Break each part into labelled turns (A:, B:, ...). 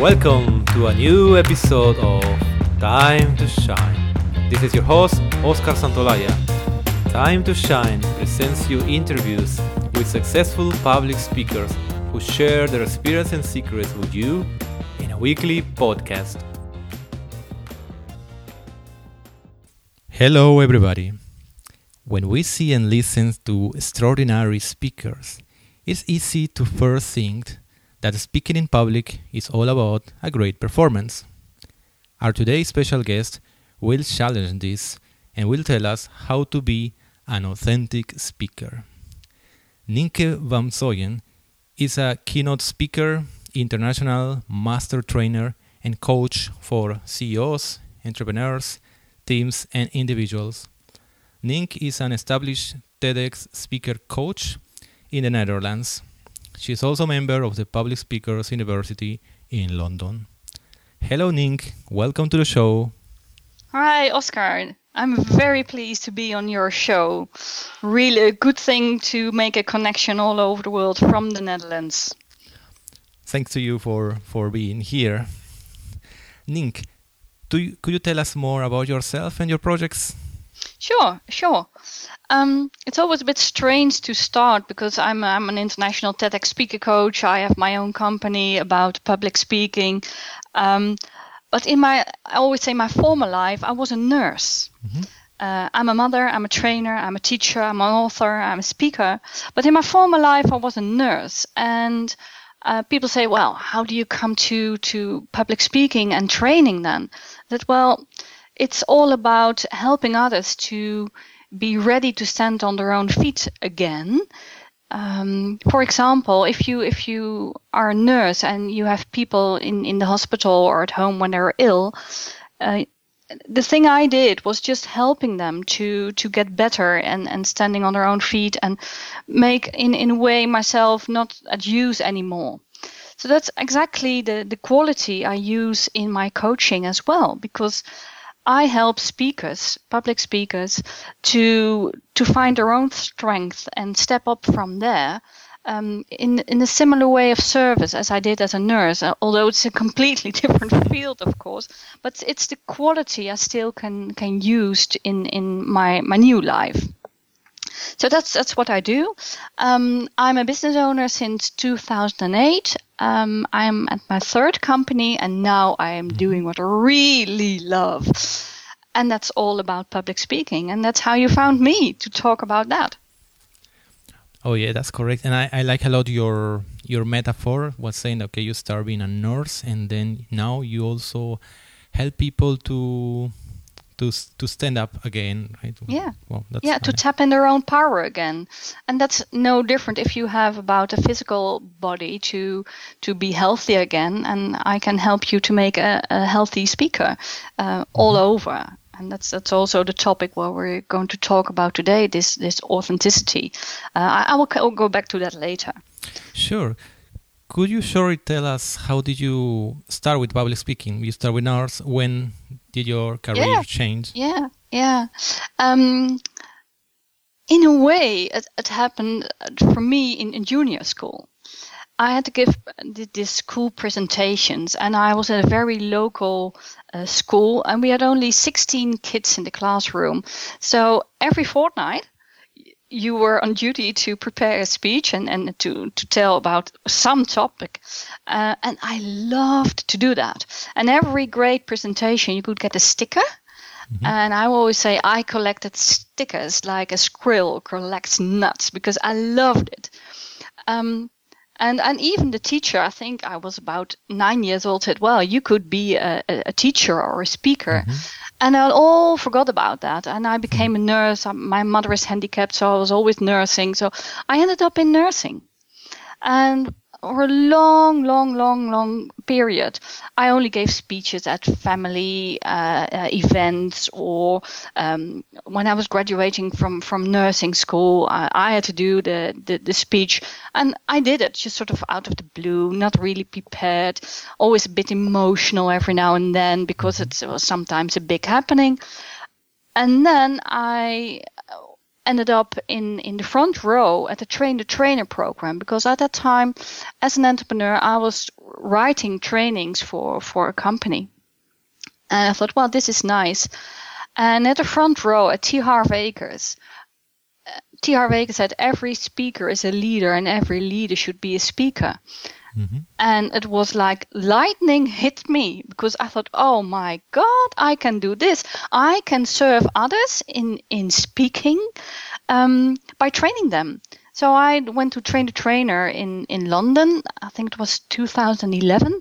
A: Welcome to a new episode of Time to Shine. This is your host, Oscar Santolaya. Time to Shine presents you interviews with successful public speakers who share their experience and secrets with you in a weekly podcast. Hello, everybody. When we see and listen to extraordinary speakers, it's easy to first think that speaking in public is all about a great performance. Our today's special guest will challenge this and will tell us how to be an authentic speaker. Nienke van Zooyen is a keynote speaker, international master trainer, and coach for CEOs, entrepreneurs, teams, and individuals. Nink is an established TEDx speaker coach in the Netherlands. She is also a member of the Public Speakers University in London. Hello, Nink. Welcome to the show.
B: Hi, Oscar. I'm very pleased to be on your show. Really a good thing to make a connection all over the world from the Netherlands.
A: Thanks to you for, for being here. Nink, do you, could you tell us more about yourself and your projects?
B: Sure, sure. Um, it's always a bit strange to start because I'm I'm an international TEDx speaker coach. I have my own company about public speaking. Um, but in my, I always say my former life, I was a nurse. Mm-hmm. Uh, I'm a mother, I'm a trainer, I'm a teacher, I'm an author, I'm a speaker. But in my former life, I was a nurse. And uh, people say, well, how do you come to, to public speaking and training then? That, well, it's all about helping others to be ready to stand on their own feet again. Um, for example, if you if you are a nurse and you have people in, in the hospital or at home when they're ill, uh, the thing I did was just helping them to to get better and, and standing on their own feet and make in, in a way myself not at use anymore. So that's exactly the, the quality I use in my coaching as well because I help speakers, public speakers, to to find their own strength and step up from there. Um, in in a similar way of service as I did as a nurse, uh, although it's a completely different field, of course. But it's the quality I still can can use in in my my new life. So that's that's what I do. Um, I'm a business owner since 2008. Um, I'm at my third company, and now I am doing what I really love, and that's all about public speaking. And that's how you found me to talk about that.
A: Oh yeah, that's correct. And I, I like a lot your your metaphor was saying okay, you start being a nurse, and then now you also help people to to to stand up again, right?
B: Yeah. Well, yeah, to tap in their own power again, and that's no different if you have about a physical body to to be healthy again, and I can help you to make a, a healthy speaker uh, all mm-hmm. over. And that's that's also the topic where we're going to talk about today. This this authenticity. Uh, I, I will I'll go back to that later.
A: Sure. Could you shortly tell us how did you start with public speaking? You start with nurse. When did your career
B: yeah.
A: change?
B: Yeah, yeah. Um, in a way, it, it happened for me in, in, junior school. I had to give these school presentations, and I was at a very local uh, school, and we had only 16 kids in the classroom. So every fortnight, you were on duty to prepare a speech and, and to, to tell about some topic. Uh, and I loved to do that. And every great presentation, you could get a sticker. Mm-hmm. And I always say I collected stickers like a squirrel collects nuts because I loved it. Um, and and even the teacher, I think I was about nine years old, said, "Well, you could be a, a teacher or a speaker." Mm-hmm. And I all forgot about that. And I became a nurse. My mother is handicapped, so I was always nursing. So I ended up in nursing. And for a long, long, long, long period, I only gave speeches at family uh, uh, events or um, when I was graduating from, from nursing school, I, I had to do the, the, the, speech. And I did it just sort of out of the blue, not really prepared, always a bit emotional every now and then because it was sometimes a big happening. And then I ended up in, in the front row at the train the trainer program because at that time as an entrepreneur i was writing trainings for for a company. And i thought well this is nice. And at the front row at T. Harv Eker's uh, T. Harv Eker's said every speaker is a leader and every leader should be a speaker Mm-hmm. And it was like lightning hit me because I thought, oh my God, I can do this. I can serve others in, in speaking um, by training them. So I went to train the trainer in, in London. I think it was 2011.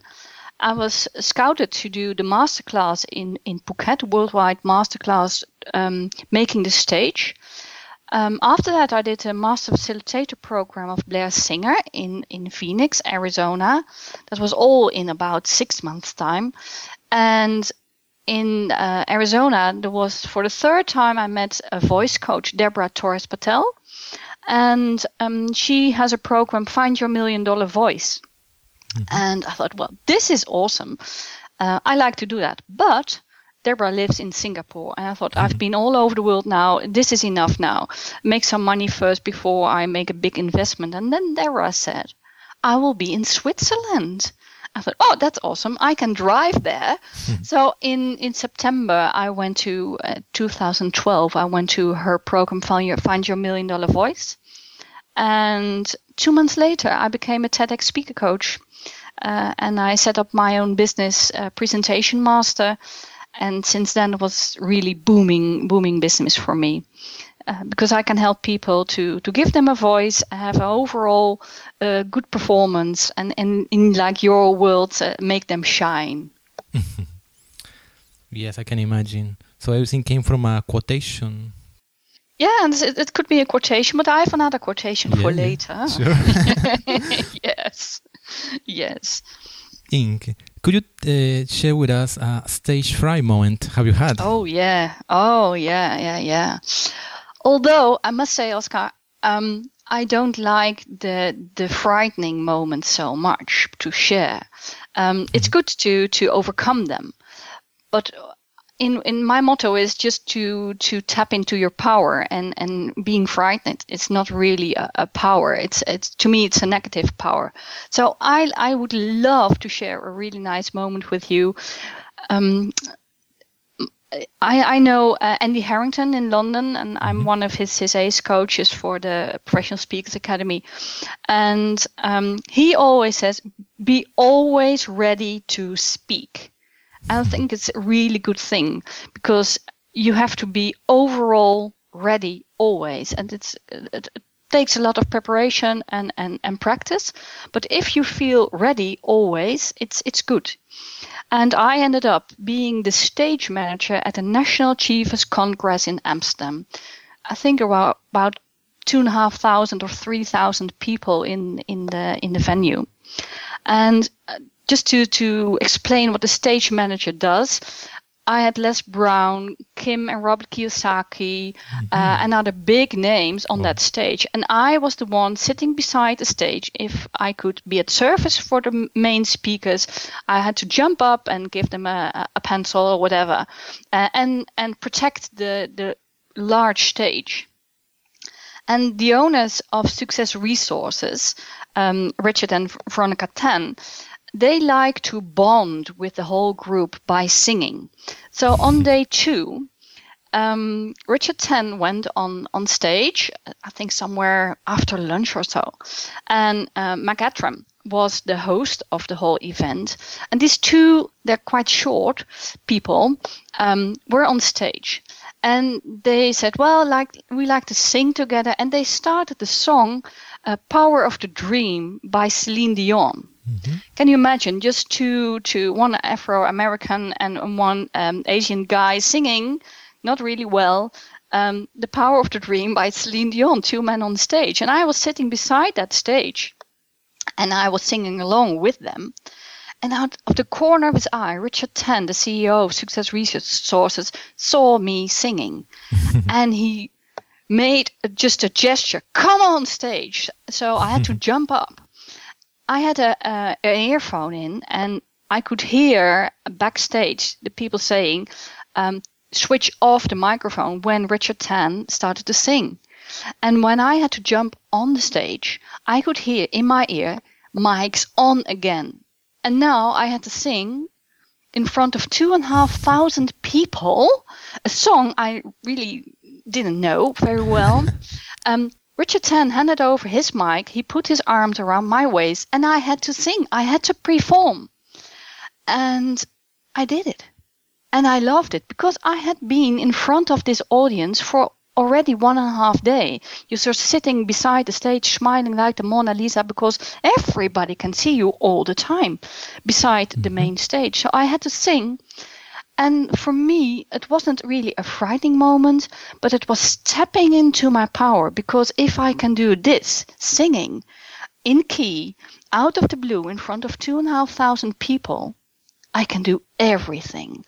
B: I was scouted to do the masterclass in, in Phuket, worldwide masterclass, um, making the stage. Um, after that, I did a master facilitator program of Blair Singer in, in Phoenix, Arizona. That was all in about six months' time. And in uh, Arizona, there was for the third time I met a voice coach, Deborah Torres Patel. And um, she has a program, Find Your Million Dollar Voice. Mm-hmm. And I thought, well, this is awesome. Uh, I like to do that. But Deborah lives in Singapore. And I thought, I've been all over the world now. This is enough now. Make some money first before I make a big investment. And then Deborah said, I will be in Switzerland. I thought, oh, that's awesome. I can drive there. Hmm. so in, in September, I went to uh, 2012. I went to her program, Find Your, Find Your Million Dollar Voice. And two months later, I became a TEDx speaker coach. Uh, and I set up my own business, uh, Presentation Master and since then it was really booming booming business for me uh, because I can help people to to give them a voice, have an overall uh, good performance, and, and in like your world uh, make them shine.
A: yes, I can imagine. So everything came from a quotation.
B: Yeah, and it, it could be a quotation, but I have another quotation yeah, for later.
A: Yeah, sure.
B: yes, yes.
A: Ink, could you uh, share with us a stage fright moment have you had?
B: Oh yeah, oh yeah, yeah, yeah. Although I must say, Oscar, um, I don't like the the frightening moments so much to share. Um, it's mm-hmm. good to to overcome them, but in in my motto is just to to tap into your power and and being frightened it's not really a, a, power it's it's to me it's a negative power so i i would love to share a really nice moment with you um, I, I know uh, Andy Harrington in London, and I'm mm-hmm. one of his his ACE coaches for the Professional Speakers Academy. And um, he always says, "Be always ready to speak." I think it's a really good thing because you have to be overall ready always, and it's it, takes a lot of preparation and, and, and practice. But if you feel ready always, it's it's good. And I ended up being the stage manager at the National Achievers Congress in Amsterdam. I think about about two and a half thousand or three thousand people in in the in the venue, and uh, just to, to explain what the stage manager does, I had Les Brown, Kim and Robert Kiyosaki, mm-hmm. uh, and other big names on that stage. And I was the one sitting beside the stage. If I could be at service for the main speakers, I had to jump up and give them a, a pencil or whatever, uh, and and protect the the large stage. And the owners of Success Resources, um, Richard and Veronica Tan, they like to bond with the whole group by singing. So on day two, um, Richard Tan went on on stage, I think somewhere after lunch or so, and uh, was the host of the whole event. And these two, they're quite short people, um, were on stage. And they said, well, like we like to sing together. And they started the song uh, "Power of the Dream" by Celine Dion. Mm-hmm. Can you imagine just two, two one Afro American and one um, Asian guy singing, not really well, um, "The Power of the Dream" by Celine Dion, two men on stage, and I was sitting beside that stage, and I was singing along with them. And out of the corner of his eye, Richard Tan, the CEO of Success Resources, saw me singing, and he made just a gesture, "Come on stage!" So I had to jump up I had a, an earphone in, and I could hear backstage the people saying, um, "Switch off the microphone" when Richard Tan started to sing. And when I had to jump on the stage, I could hear in my ear, "Mike's on again." And now I had to sing in front of two and a half thousand people a song I really didn't know very well. um, Richard Tan handed over his mic, he put his arms around my waist, and I had to sing. I had to perform. And I did it. And I loved it because I had been in front of this audience for already one and a half day. You're sort of sitting beside the stage, smiling like the Mona Lisa because everybody can see you all the time beside the mm-hmm. main stage. So I had to sing. And for me, it wasn't really a frightening moment, but it was stepping into my power because if I can do this, singing in key, out of the blue, in front of two and a half thousand people, I can do everything.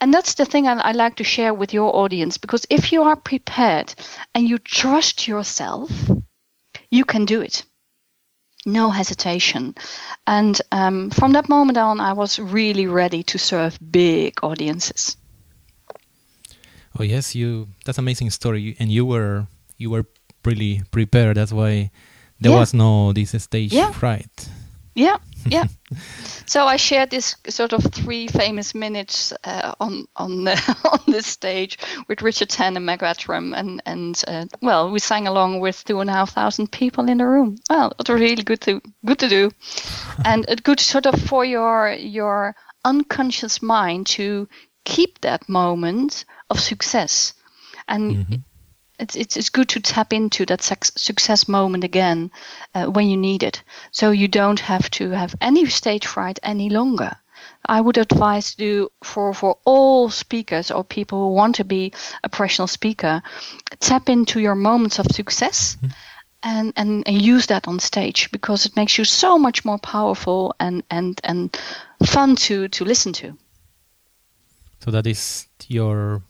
B: And that's the thing I, I, like to share with your audience because if you are prepared and you trust yourself, you can do it. No hesitation. And um, from that moment on, I was really ready to serve big audiences.
A: Oh yes, you. That's amazing story, and you were you were really prepared. That's why there yeah. was no this stage yeah. fright.
B: Yeah, yeah. so I shared this sort of three famous minutes uh, on on the, on this stage with Richard Tan and Meg Ratram, and and uh, well, we sang along with two and a half thousand people in the room. Well, it was really good to good to do, and a good sort of for your your unconscious mind to keep that moment of success, and. Mm-hmm it's, it's, it's good to tap into that success moment again uh, when you need it. So you don't have to have any stage fright any longer. I would advise you for, for all speakers or people who want to be a professional speaker, tap into your moments of success. Mm-hmm. And, and, and use that on stage because it makes you so much more powerful and, and, and fun to, to listen to.
A: So that is your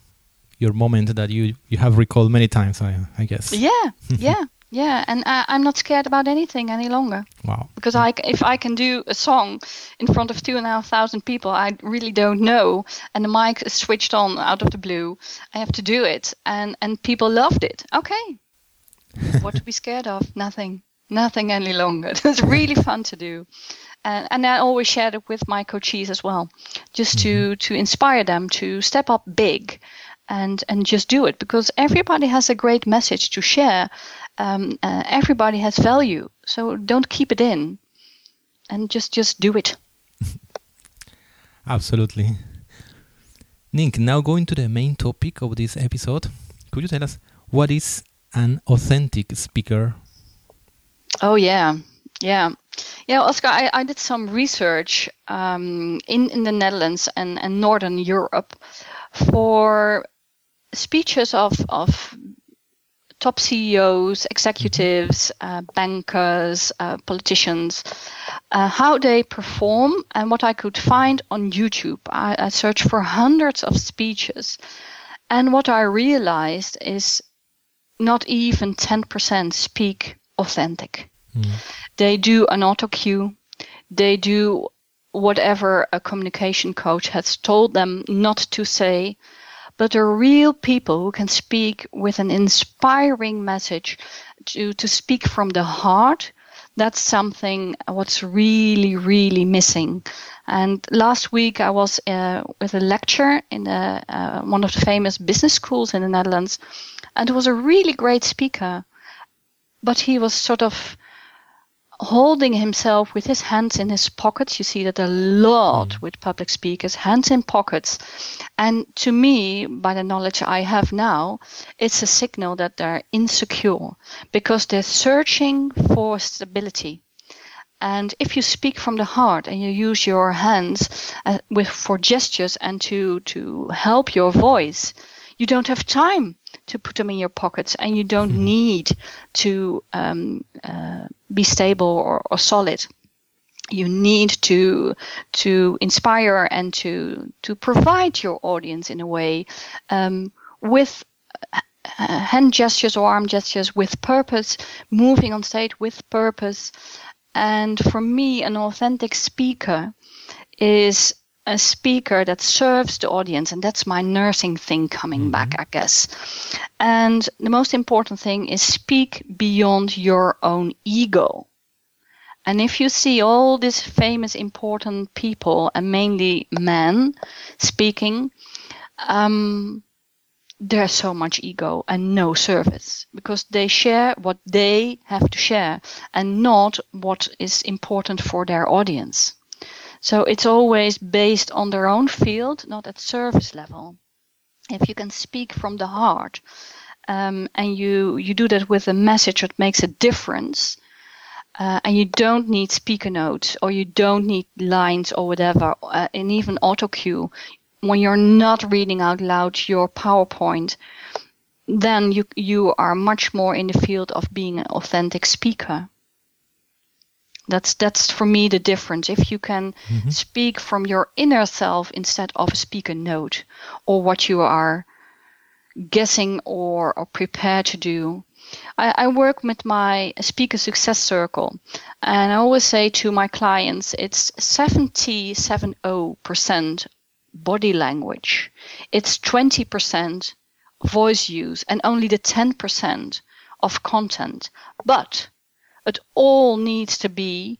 A: your moment that you you have recalled many times. I I guess.
B: Yeah, yeah, yeah. And I, I'm not scared about anything any longer.
A: Wow.
B: Because I if I can do a song in front of two and a half thousand people, I really don't know, and the mic is switched on out of the blue. I have to do it, and and people loved it. Okay. what to be scared of? Nothing. Nothing any longer. It's really fun to do and, and I always share it with my coaches as well, just mm-hmm. to to inspire them to step up big, and and just do it because everybody has a great message to share. Um, uh, everybody has value, so don't keep it in, and just just do it.
A: Absolutely. Nick, now going to the main topic of this episode, could you tell us what is an authentic speaker?
B: Oh yeah, yeah. Yeah, Oscar, I, I did some research um, in, in the Netherlands and, and Northern Europe for speeches of, of top CEOs, executives, uh, bankers, uh, politicians, uh, how they perform, and what I could find on YouTube. I, I, searched for hundreds of speeches, and what I realized is not even 10% speak authentic. Mm. They do an auto cue, they do whatever a communication coach has told them not to say but are real people who can speak with an inspiring message to, to speak from the heart. That's something what's really really missing. And last week i was uh, with a lecture in a, uh, one of the famous business schools in the netherlands and it was a really great speaker but he was sort of holding himself with his hands in his pockets. You see that a lot mm. with public speakers, hands in pockets. And to me, by the knowledge I have now, it's a signal that they're insecure because they're searching for stability. And if you speak from the heart and you use your hands uh, with for gestures and to to help your voice, you don't have time to put them in your pockets and you don't mm-hmm. need to um, uh, be stable or, or solid you need to to inspire and to to provide your audience in a way um, with uh, hand gestures or arm gestures with purpose, moving on stage with purpose. And for me, an authentic speaker is a speaker that serves the audience, and that's my nursing thing coming
A: Mhm.
B: back, I guess. And the most important thing is speak beyond your own ego. And if you see all these famous, important people, and mainly men, speaking, um, there's so much ego and no service because they share what they have to share and not what is important for their audience. So it's always based on their own field, not at service level. If you can speak from the heart um, and you, you do that with a message that makes a difference, uh, and you don't need speaker notes or you don't need lines or whatever, uh, and even auto cue. When you're not reading out loud your PowerPoint, then you you are much more in the field of being an authentic speaker. That's that's for me the difference. If you can
A: Mhm.
B: speak from your inner self instead of a speaker note or what you are guessing or, or prepared to do. I, I work with my speaker success circle and I always say to my clients it's 70 70% body language. It's 20% voice use and only the 10% of content. But it all needs to be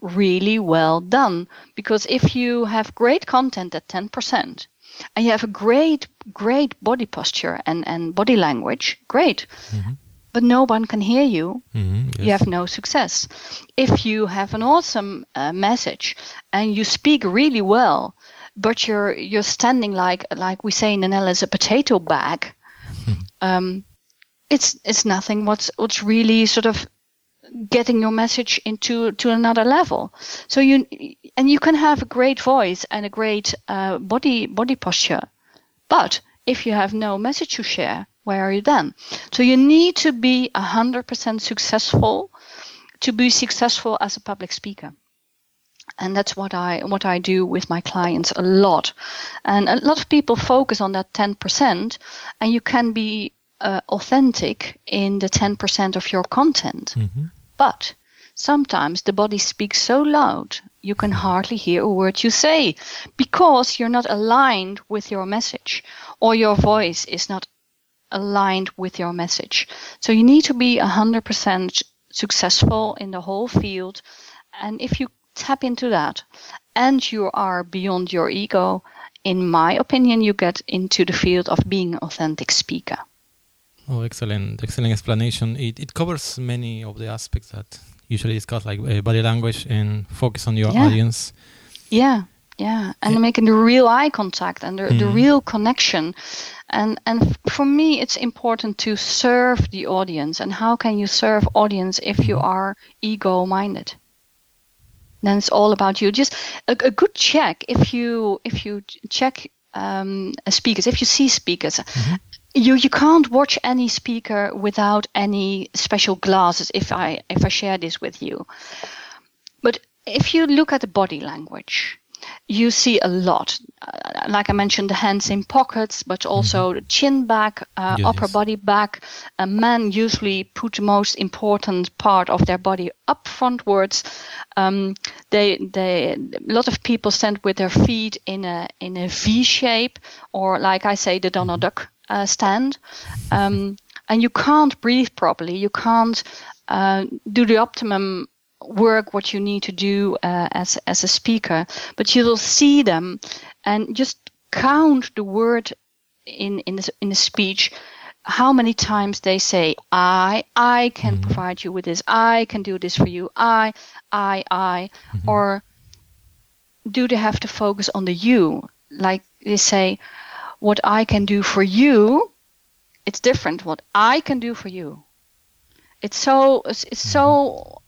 B: really well done because if you have great content at 10% and you have a great great body posture and, and body language great
A: Mhm.
B: but no one can hear you
A: Mhm,
B: you have no success. If you have an awesome uh, message and you speak really well, but you're you're standing like like we say in the Netherlands a potato bag, um, it's it's nothing. What's what's really sort of getting your message into to another level. So you and you can have a great voice and a great uh, body body posture, but if you have no message to share, where are you then? So you need to be 100% successful to be successful as a public speaker. And that's what I what I do with my clients a lot. And a lot of people focus on that 10% and you can be uh, authentic in the 10% of your content.
A: Mhm.
B: But sometimes the body speaks so loud you can hardly hear a word you say because you're not aligned with your message or your voice is not aligned with your message. So you need to be 100% successful in the whole field. And if you tap into that and you are beyond your ego, in my opinion, you get into the field of being an authentic speaker.
A: Oh, excellent, excellent explanation. It, it covers many of the aspects that usually discussed, like uh, body language and focus on your
B: Yeah.
A: audience.
B: Yeah, yeah, and
A: Yeah.
B: making the real eye contact and the, the
A: Mhm.
B: real connection, and and for me, it's important to serve the audience. And how can you serve audience if you
A: Mhm.
B: are ego-minded? Then it's all about you. Just a, a good check if you if you check um, speakers, if you see speakers.
A: Mhm.
B: You, you can't watch any speaker without any special glasses if I if I share this with you. But if you look at the body language, you see a lot. Uh, like I mentioned, the hands in pockets, but also the chin back, uh,
A: Yes,
B: upper body back. A men usually put the most important part of their body up frontwards. Um, they, they, a lot of people stand with their feet in a in a V shape, or like I say, the Donald Duck uh, stand. Um, and you can't breathe properly. You can't uh, do the optimum work what you need to do uh, as as a speaker. But you will see them, and just count the word in in the, in the speech. How many times they say I I can
A: Mhm.
B: provide you with this I can do this for you I I I
A: Mhm.
B: or do they have to focus on the you like they say what I can do for you it's different. What I can do for you. It's so it's, it's so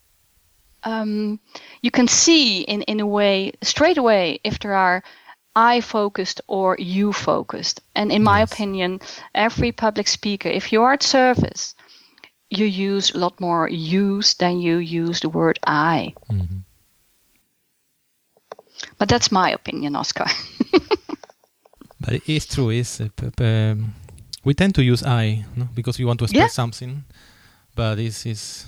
B: um, you can see in in a way straight away if there are I focused or you focused. And in my
A: Yes.
B: opinion every public speaker if you are at service you use a lot more use than you use the word I.
A: Mhm.
B: but that's my opinion Oscar
A: But it is true. Is uh, p- p- um, we tend to use I no? because we want to express
B: Yeah.
A: something, but this is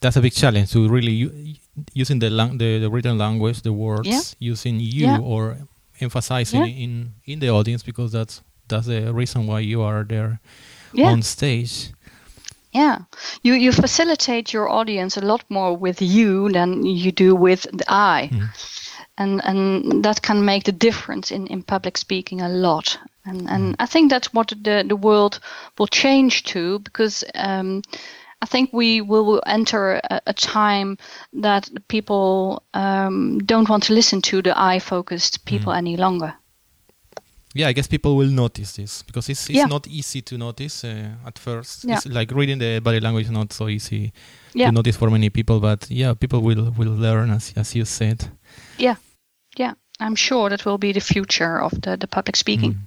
A: that's a big challenge to really u- using the, lang- the the written language, the words,
B: Yeah.
A: using you
B: Yeah.
A: or emphasizing in in the audience because that's that's the reason why you are there on stage.
B: Yeah, you you facilitate your audience a lot more with you than you do with the I,
A: Mhm.
B: And and that can make the difference in, in public speaking a lot. And and I think that's what the the world will change to because um, I think we will enter a, a time that people um, don't want to listen to the eye-focused people any longer.
A: Yeah, I guess people will notice this because it's, it's
B: Yeah.
A: not easy to notice uh, at first.
B: Yeah.
A: It's like reading the body language is not so easy
B: Yeah.
A: to notice for many people, but yeah, people will will learn as as you said.
B: Yeah, yeah. I'm sure that will be the future of the, the public speaking.
A: Mm.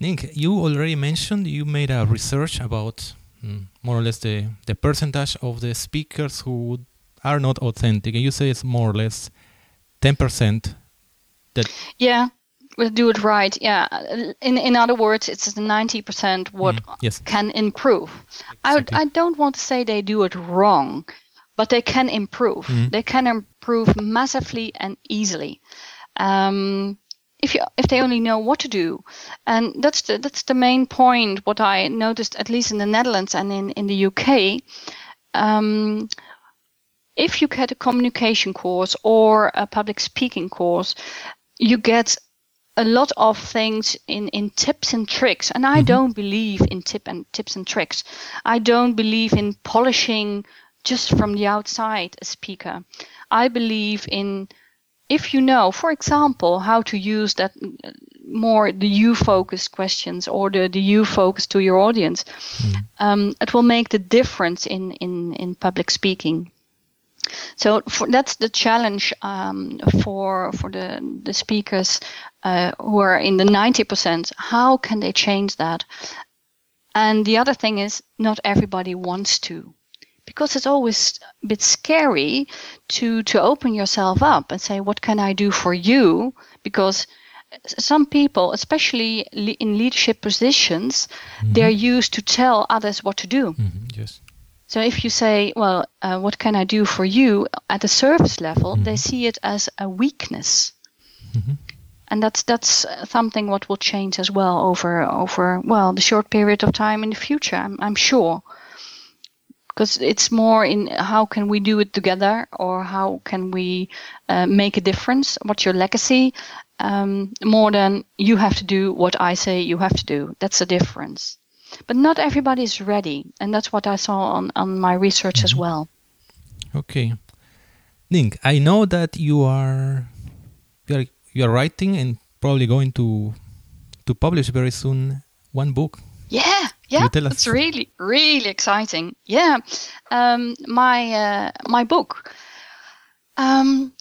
A: Nick, you already mentioned you made a research about mm, more or less the, the percentage of the speakers who are not authentic. And you say it's more or less 10% that
B: Yeah, we'll do it right. Yeah. In in other words, it's the ninety percent what
A: Mm, yes.
B: can improve. I would, I don't want to say they do it wrong, but they can improve.
A: Mhm.
B: They can improve massively and easily. Um, if you if they only know what to do, and that's the that's the main point. What I noticed, at least in the Netherlands and in in the UK, um, if you get a communication course or a public speaking course, you get a lot of things in, in tips and tricks. And I don't believe in tip and tips and tricks. I don't believe in polishing just from the outside a speaker. I believe in if you know, for example, how to use that uh, more the you focused questions or the, the you focus to your audience, um, it will make the difference in, in, in public speaking. So for, that's the challenge um, for for the the speakers uh, who are in the ninety percent. How can they change that? And the other thing is, not everybody wants to, because it's always a bit scary to to open yourself up and say, "What can I do for you?" Because some people, especially in leadership positions, they're used to tell others what to do.
A: Mhm, yes.
B: So if you say, well, uh, what can I do for you at a service level, they see it as a weakness.
A: Mhm.
B: And that's that's something what will change as well over over well the short period of time in the future. I'm, I'm sure, because it's more in how can we do it together, or how can we uh, make a difference? What's your legacy? Um, more than you have to do what I say you have to do. That's the difference but not everybody is ready and that's what i saw on, on my research as well
A: Okay. Ning, I know that you are you are you are writing and probably going to to publish very soon one book.
B: yeah yeah
A: you tell us?
B: it's really really exciting. Yeah um, my uh, my book. Um,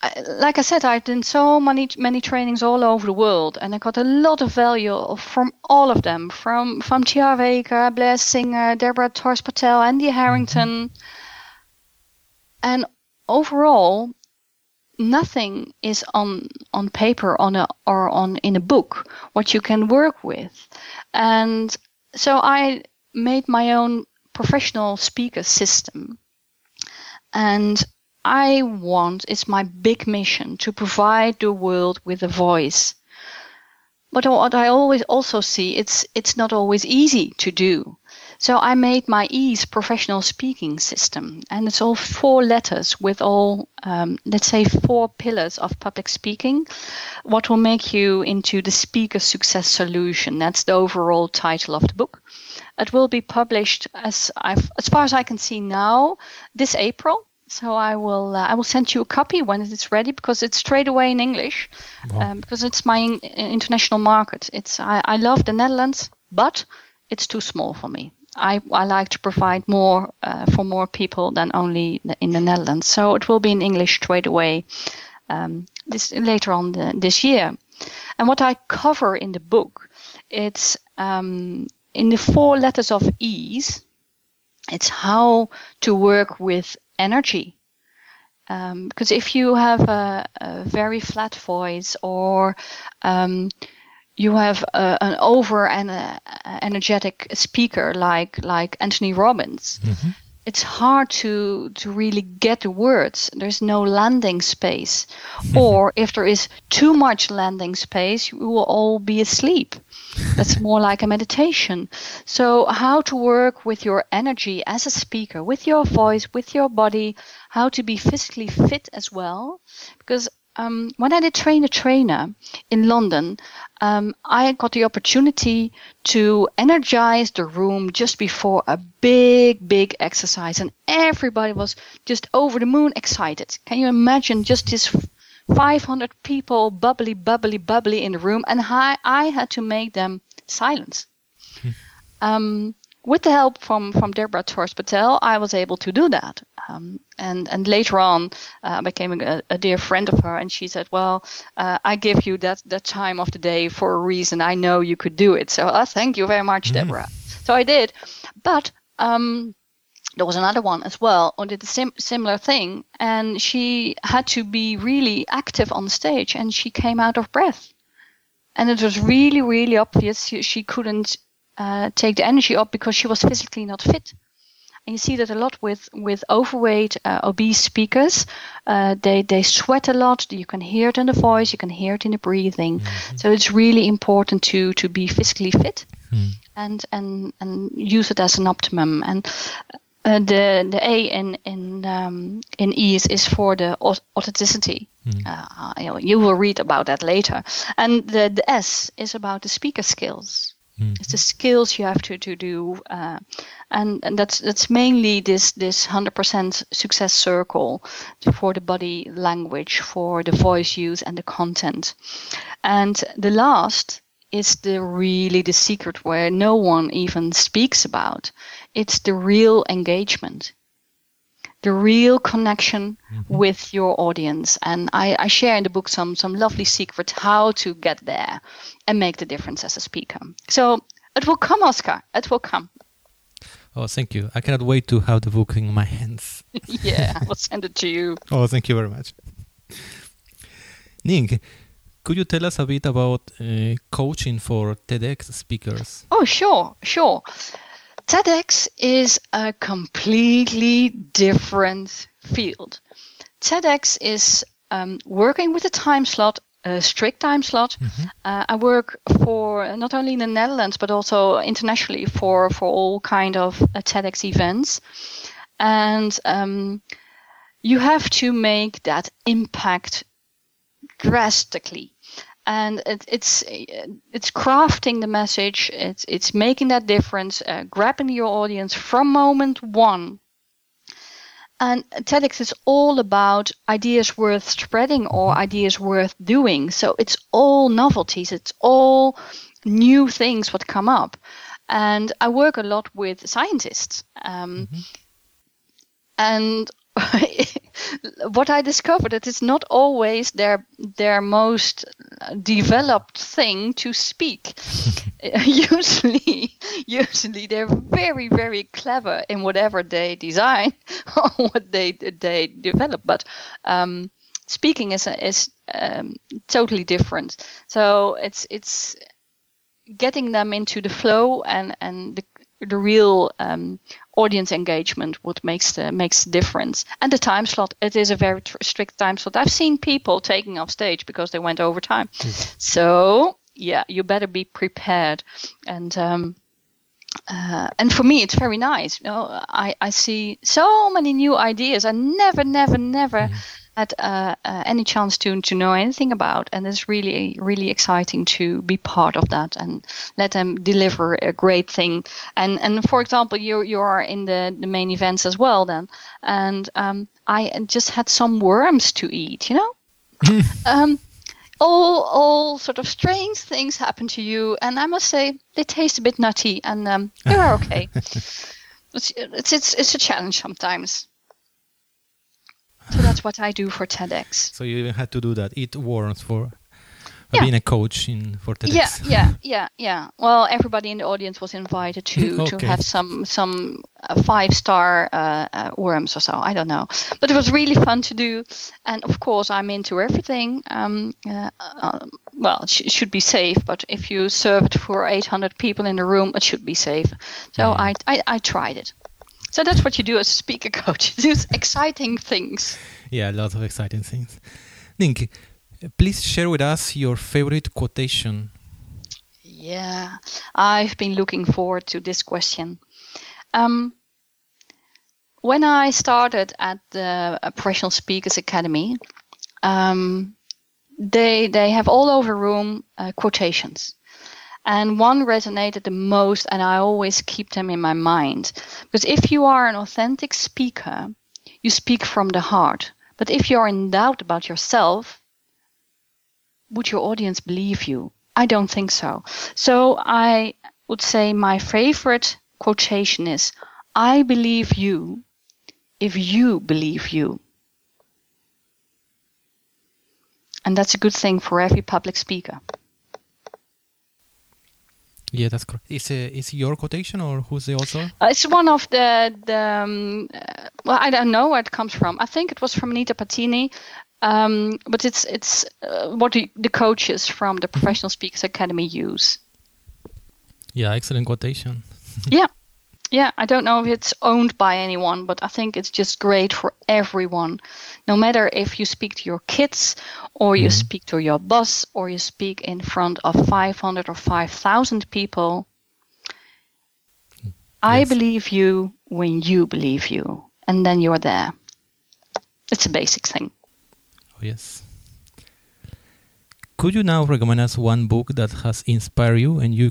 B: I, like I said, I've done so many many trainings all over the world, and I got a lot of value from all of them, from from Tia Baker, Blair Singer, Deborah Torres Patel, Andy Harrington, and overall, nothing is on on paper on a or on in a book what you can work with, and so I made my own professional speaker system, and I want, it's my big mission to provide the world with a voice. But what I always also see, it's it's not always easy to do. So I made my ease professional speaking system, and it's all four letters with all, um, let's say, four pillars of public speaking. What will make you into the speaker success solution? That's the overall title of the book. It will be published as I've, as far as I can see now, this April. So I will uh, I will send you a copy when it's ready because it's straight away in English
A: Wow.
B: um, because it's my in- international market. It's I, I love the Netherlands, but it's too small for me. I, I like to provide more uh, for more people than only in the Netherlands. So it will be in English straight away um, this later on the, this year. And what I cover in the book, it's um, in the four letters of ease. It's how to work with energy. Um, because if you have a, a very flat voice or um, you have an over and energetic speaker like like Anthony Robbins,
A: Mhm.
B: it's hard to to really get the words. There's no landing space, or if there is too much landing space, we will all be asleep. That's more like a meditation. So, how to work with your energy as a speaker, with your voice, with your body, how to be physically fit as well. Because um, when I did train a trainer in London, um, I got the opportunity to energize the room just before a big, big exercise, and everybody was just over the moon excited. Can you imagine just this 500 people bubbly, bubbly, bubbly in the room, and I, I had to make them silence. Hmm. um, with the help from from Deborah Torres Patel, I was able to do that. Um, and and later on, uh, I became a, a, dear friend of her, and she said, "Well, uh, I give you that that time of the day for a reason. I know you could do it. So uh, thank you very much, mm. Deborah." So I did, but um, there was another one as well who did the sim- similar thing, and she had to be really active on stage, and she came out of breath, and it was really really obvious she, she couldn't uh, take the energy up because she was physically not fit. And you see that a lot with with overweight, uh, obese speakers. Uh, they they sweat a lot. You can hear it in the voice. You can hear it in the breathing. Mm-hmm. So it's really important to to be physically fit mm. and and and use it as an optimum. And uh, the the A in in um, in E is, is for the authenticity. Mm. Uh, you, you will read about that later. And the, the S is about the speaker skills. Mm-hmm. It's the skills you have to to do, uh, and and that's that's mainly this this hundred percent success circle for the body language, for the voice use and the content, and the last is the really the secret where no one even speaks about. It's the real engagement the real connection mm-hmm. with your audience. And I, I, share in the book some some lovely secrets how to get there and make the difference as a speaker. So it will come, Oscar. It will come.
A: Oh, thank you. I cannot wait to have the book in my hands.
B: yeah, I will send it to you.
A: Oh, thank you very much. Ning, could you tell us a bit about uh, coaching for TEDx speakers?
B: Oh, sure, sure. TEDx is a completely different field. TEDx is um, working with a time slot, a strict time slot. Mm-hmm. Uh, I work for not only in the Netherlands but also internationally for for all kind of uh, TEDx events, and um, you have to make that impact drastically and it, it's it's crafting the message it's it's making that difference uh, grabbing your audience from moment one and TEDx is all about ideas worth spreading or ideas worth doing. So it's all novelties, it's all new things what come up. And I work a lot with scientists. Um, mm-hmm. And what I discovered that it's not always their their most developed thing to speak. usually, usually they're very very clever in whatever they design or what they they develop, but um, speaking is is um, totally different. So it's it's getting them into the flow and and the the real um, audience engagement what makes the makes the difference. And the time slot it is a very tr- strict time slot. I've seen people taking off stage because they went over time. Mm. so yeah you better be prepared. And um, uh, and for me it's very nice. You know i i see so many new ideas. I never never never mm had uh, uh, any chance to to know anything about, and it's really really exciting to be part of that and let them deliver a great thing. And and for example, you you are in the the main events as well then, and um, I just had some worms to eat, you know. um, all all sort of strange things happen to you, and I must say they taste a bit nutty, and um, they are okay. it's, it's it's it's a challenge sometimes. So that's what I do for TEDx.
A: So you even had to do that, It worms for yeah. being a coach in for TEDx.
B: Yeah, yeah, yeah, yeah. Well, everybody in the audience was invited to okay. to have some some uh, five star uh, uh, worms or so. I don't know, but it was really fun to do. And of course, I'm into everything. Um, uh, uh, well, it, sh- should be safe, but if you serve it for 800 people in the room, it should be safe. So mm. I, I I tried it. So that's what you do as a speaker coach. You do exciting things.
A: Yeah, lots of exciting things. Nink, please share with us your favorite quotation.
B: Yeah, I've been looking forward to this question. Um, when I started at the Professional Speakers Academy, um, they they have all over room uh, quotations and one resonated the most and i always keep them in my mind. Because if you are an authentic speaker you speak from the heart. But if you're in doubt about yourself would your audience believe you? I don't think so. So i would say my favorite quotation is i believe you if you believe you. And that's a good thing for every public speaker
A: yeah, that's correct. Is uh, is your quotation or who's the author?
B: Uh, it's one of the the. Um, uh, well, I don't know where it comes from. I think it was from Anita Patini, um, but it's it's uh, what the, the coaches from the Professional Speakers Academy use.
A: Yeah, excellent quotation.
B: yeah, yeah, I don't know if it's owned by anyone, but I think it's just great for everyone. No matter if you speak to your kids, or you mm-hmm. speak to your boss, or you speak in front of 500 or 5,000 people. Yes. I believe you when you believe you, and then you're there. It's a basic thing.
A: Oh, yes. Could you now recommend us one book that has inspired you and you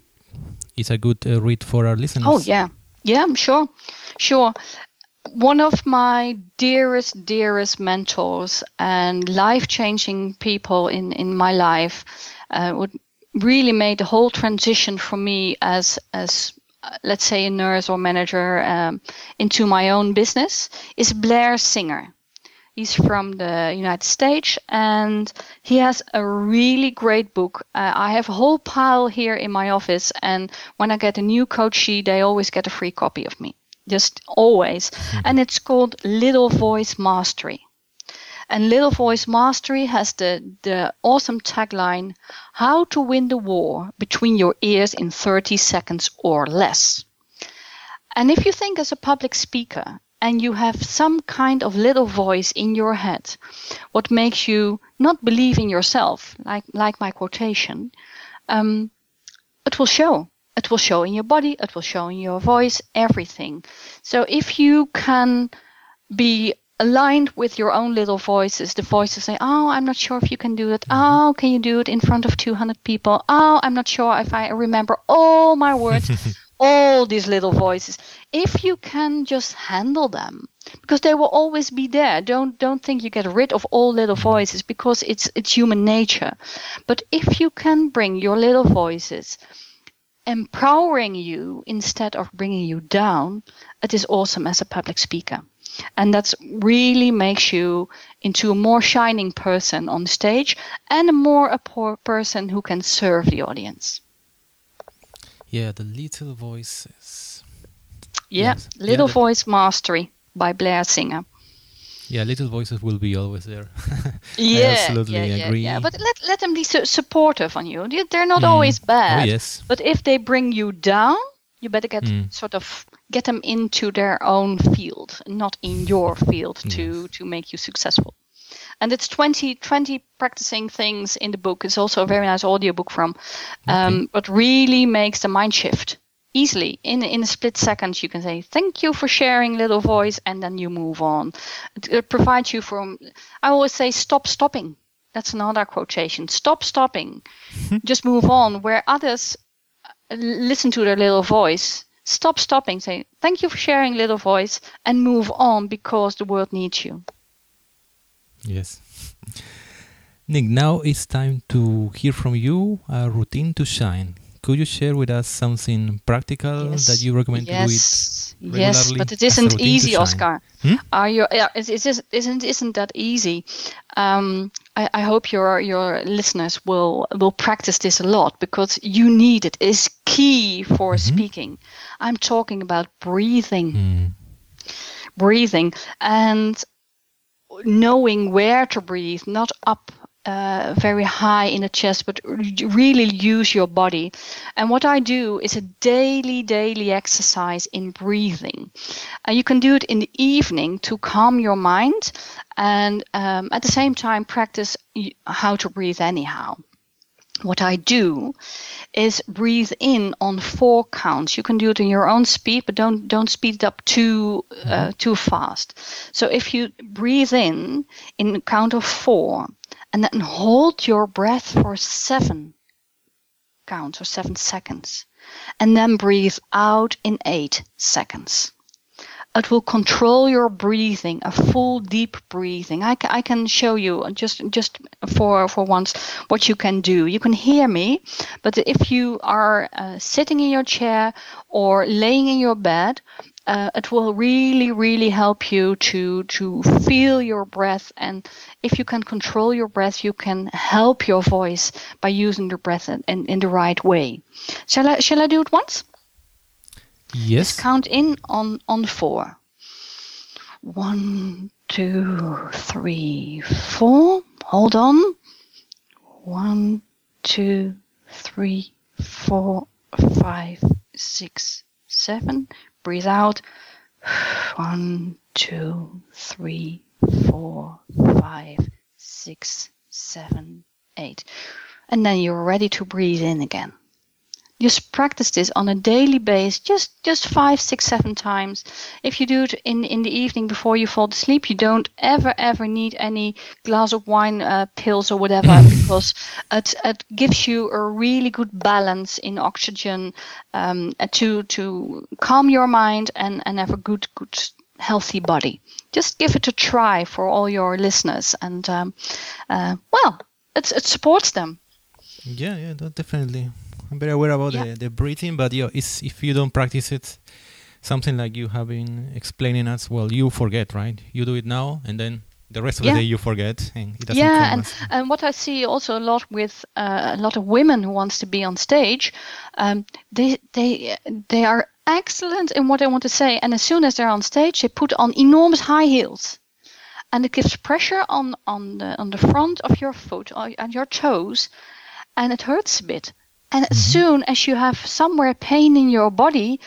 A: is a good uh, read for our listeners?
B: Oh, yeah. Yeah, sure, sure. One of my dearest, dearest mentors and life-changing people in in my life uh, would really made the whole transition for me as as uh, let's say a nurse or manager um, into my own business is Blair Singer. He's from the United States and he has a really great book. Uh, I have a whole pile here in my office, and when I get a new coachee, they always get a free copy of me. Just always. Mm-hmm. And it's called Little Voice Mastery. And Little Voice Mastery has the, the awesome tagline How to win the war between your ears in 30 seconds or less. And if you think as a public speaker, and you have some kind of little voice in your head what makes you not believe in yourself like like my quotation um, it will show. It will show in your body it will show in your voice everything. So if you can be aligned with your own little voices the voices say oh i'm not sure if you can do it. Mm-hmm. oh can you do it in front of 200 people? Oh i'm not sure if i remember all my words. All these little voices if you can just handle them because they will always be there. Don't don't think you get rid of all little mm-hmm. voices because it's it's human nature. But if you can bring your little voices empowering you instead of bringing you down it is awesome as a public speaker. And that really makes you into a more shining person on stage and a more a person who can serve the audience.
A: Yeah, the little voices.
B: Yeah, yes. little yeah, voice mastery by Blair Singer.
A: Yeah, little voices will be always there.
B: yeah,
A: absolutely
B: yeah,
A: yeah, agree.
B: Yeah, but let let them be su- supportive on you. They're not mm. always bad.
A: Oh, yes.
B: But if they bring you down, you better get mm. sort of get them into their own field, not in your field, to yes. to make you successful and it's 20, 20 practicing things in the book. It's also a very nice audiobook from, um, okay. but really makes the mind shift easily in in a split second. You can say thank you for sharing, little voice, and then you move on. It, it provides you from. I always say stop stopping. That's another quotation. Stop stopping. Just move on. Where others uh, listen to their little voice, stop stopping. Say thank you for sharing, little voice, and move on because the world needs you.
A: Yes. Nick, now it's time to hear from you a routine to shine. Could you share with us something practical yes. that you recommend
B: yes. to do it Yes, but it isn't easy, Oscar. Hmm? Are you? Yeah, it, it is, isn't isn't that easy. Um, I, I, hope your your listeners will will practice this a lot because you need it. It is key for mm-hmm. speaking. I'm talking about breathing. Mm. Breathing and knowing where to breathe, not up uh, very high in the chest, but really use your body. And what I do is a daily, daily exercise in breathing. Uh, you can do it in the evening to calm your mind and um, at the same time practice how to breathe anyhow what I do is breathe in on four counts. You can do it in your own speed, but don't don't speed it up too uh, mm-hmm. too fast. So if you breathe in in count of four, and then hold your breath for seven counts or seven seconds, and then breathe out in eight seconds it will control your breathing, a full deep breathing. I, I can show you just just for for once what you can do. You can hear me, but if you are uh, sitting in your chair or laying in your bed, uh, it will really really help you to to feel your breath and if you can control your breath you can help your voice by using the breath in, in, in the right way shall i shall i do it once
A: Yes.
B: Just count in on on four. One, two, three, four. Hold on. One, two, three, four, five, six, seven. Breathe out. One, two, three, four, five, six, seven, eight. And then you're ready to breathe in again just practice this on a daily basis just just five six seven times. If you do it in in the evening before you fall to sleep you don't ever ever need any glass of wine uh, pills or whatever because it, it gives you a really good balance in oxygen um, to to calm your mind and and have a good good healthy body. Just give it a try for all your listeners and um, uh, well it, it supports them.
A: Yeah yeah definitely I'm very aware about yeah. the, the breathing, but yeah, it's, if you don't practice it, something like you have been explaining us, well, you forget, right? You do it now, and then the rest of yeah. the day you forget, and it doesn't
B: yeah, and, and what I see also a lot with uh, a lot of women who wants to be on stage, um, they they they are excellent in what they want to say, and as soon as they're on stage, they put on enormous high heels and it gives pressure on on the on the front of your foot and your toes and it hurts a bit and mm-hmm. as soon as you have somewhere pain in your body,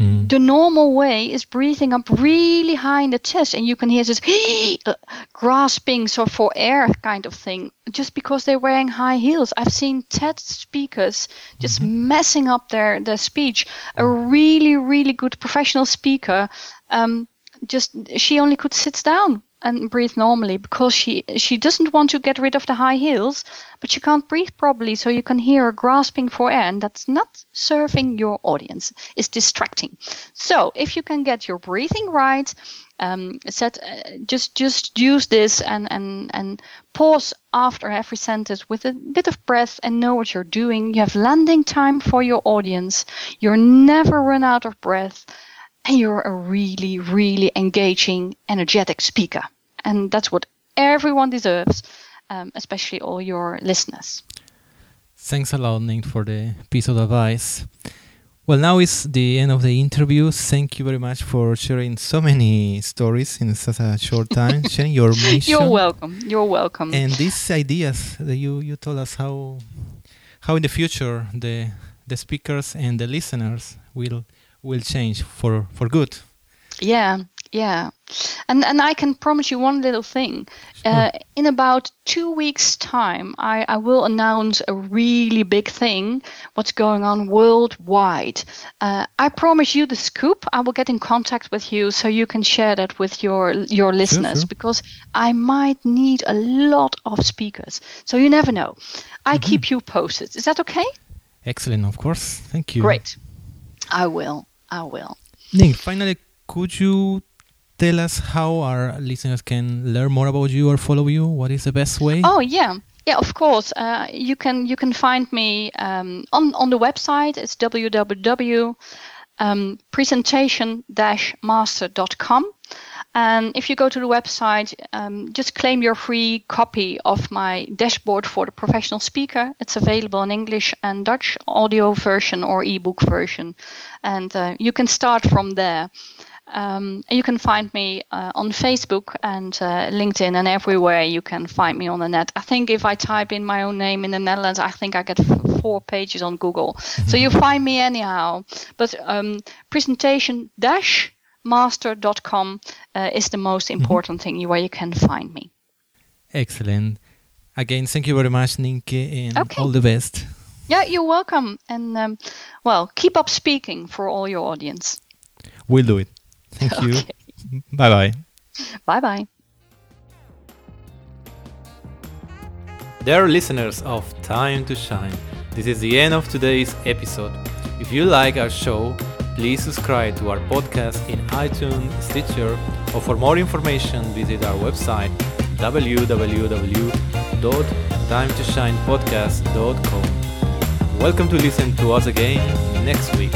B: mm. the normal way is breathing up really high in the chest, and you can hear this uh, grasping so for air kind of thing, just because they're wearing high heels. I've seen TED speakers just mm-hmm. messing up their their speech. A mm. really really good professional speaker, um, just she only could sit down and breathe normally because she she doesn't want to get rid of the high heels, but she can't breathe properly, so you can hear her grasping for air, and that's not serving your audience. It's distracting. So if you can get your breathing right, um, set uh, just just use this and and and pause after every sentence with a bit of breath and know what you're doing. You have landing time for your audience. You're never run out of breath and you're a really, really engaging, energetic speaker. And that's what everyone deserves, um, especially all your listeners.
A: Thanks a lot, Nate, for the piece of advice. Well, now is the end of the interview. Thank you very much for sharing so many stories in such a short time, sharing your mission.
B: You're welcome. You're welcome.
A: And these ideas that you, you told us how how in the future the the speakers and the listeners will will change for for good.
B: Yeah, yeah, and and I can promise you one little thing. Uh, in about two weeks' time, I, I will announce a really big thing. What's going on worldwide? Uh, I promise you the scoop. I will get in contact with you so you can share that with your your listeners sure, sure. because I might need a lot of speakers. So you never know. I mm-hmm. keep you posted. Is that okay?
A: Excellent, of course. Thank you.
B: Great. I will. I will.
A: Nick, finally, could you tell us how our listeners can learn more about you or follow you? What is the best way?
B: Oh yeah. Yeah, of course. Uh, you can you can find me um, on on the website. It's www um. And if you go to the website, um, just claim your free copy of my dashboard for the professional speaker. It's available in English and Dutch, audio version or ebook version. And uh, you can start from there. Um, you can find me uh, on Facebook and uh, LinkedIn and everywhere you can find me on the net. I think if I type in my own name in the Netherlands, I think I get f- four pages on Google. Mm-hmm. So you find me anyhow. But um, presentation dash master.com uh, is the most mm-hmm. important mm-hmm. thing where you can find me.
A: Excellent. Again, thank you very much, Nienke, and okay. all the best.
B: Yeah, you're welcome. And um, well, keep up speaking for all your audience.
A: We'll do it. Thank you. Bye bye.
B: Bye bye.
A: Dear listeners of Time to Shine, this is the end of today's episode. If you like our show, please subscribe to our podcast in iTunes, Stitcher, or for more information, visit our website www.timetoshinepodcast.com. Welcome to listen to us again next week.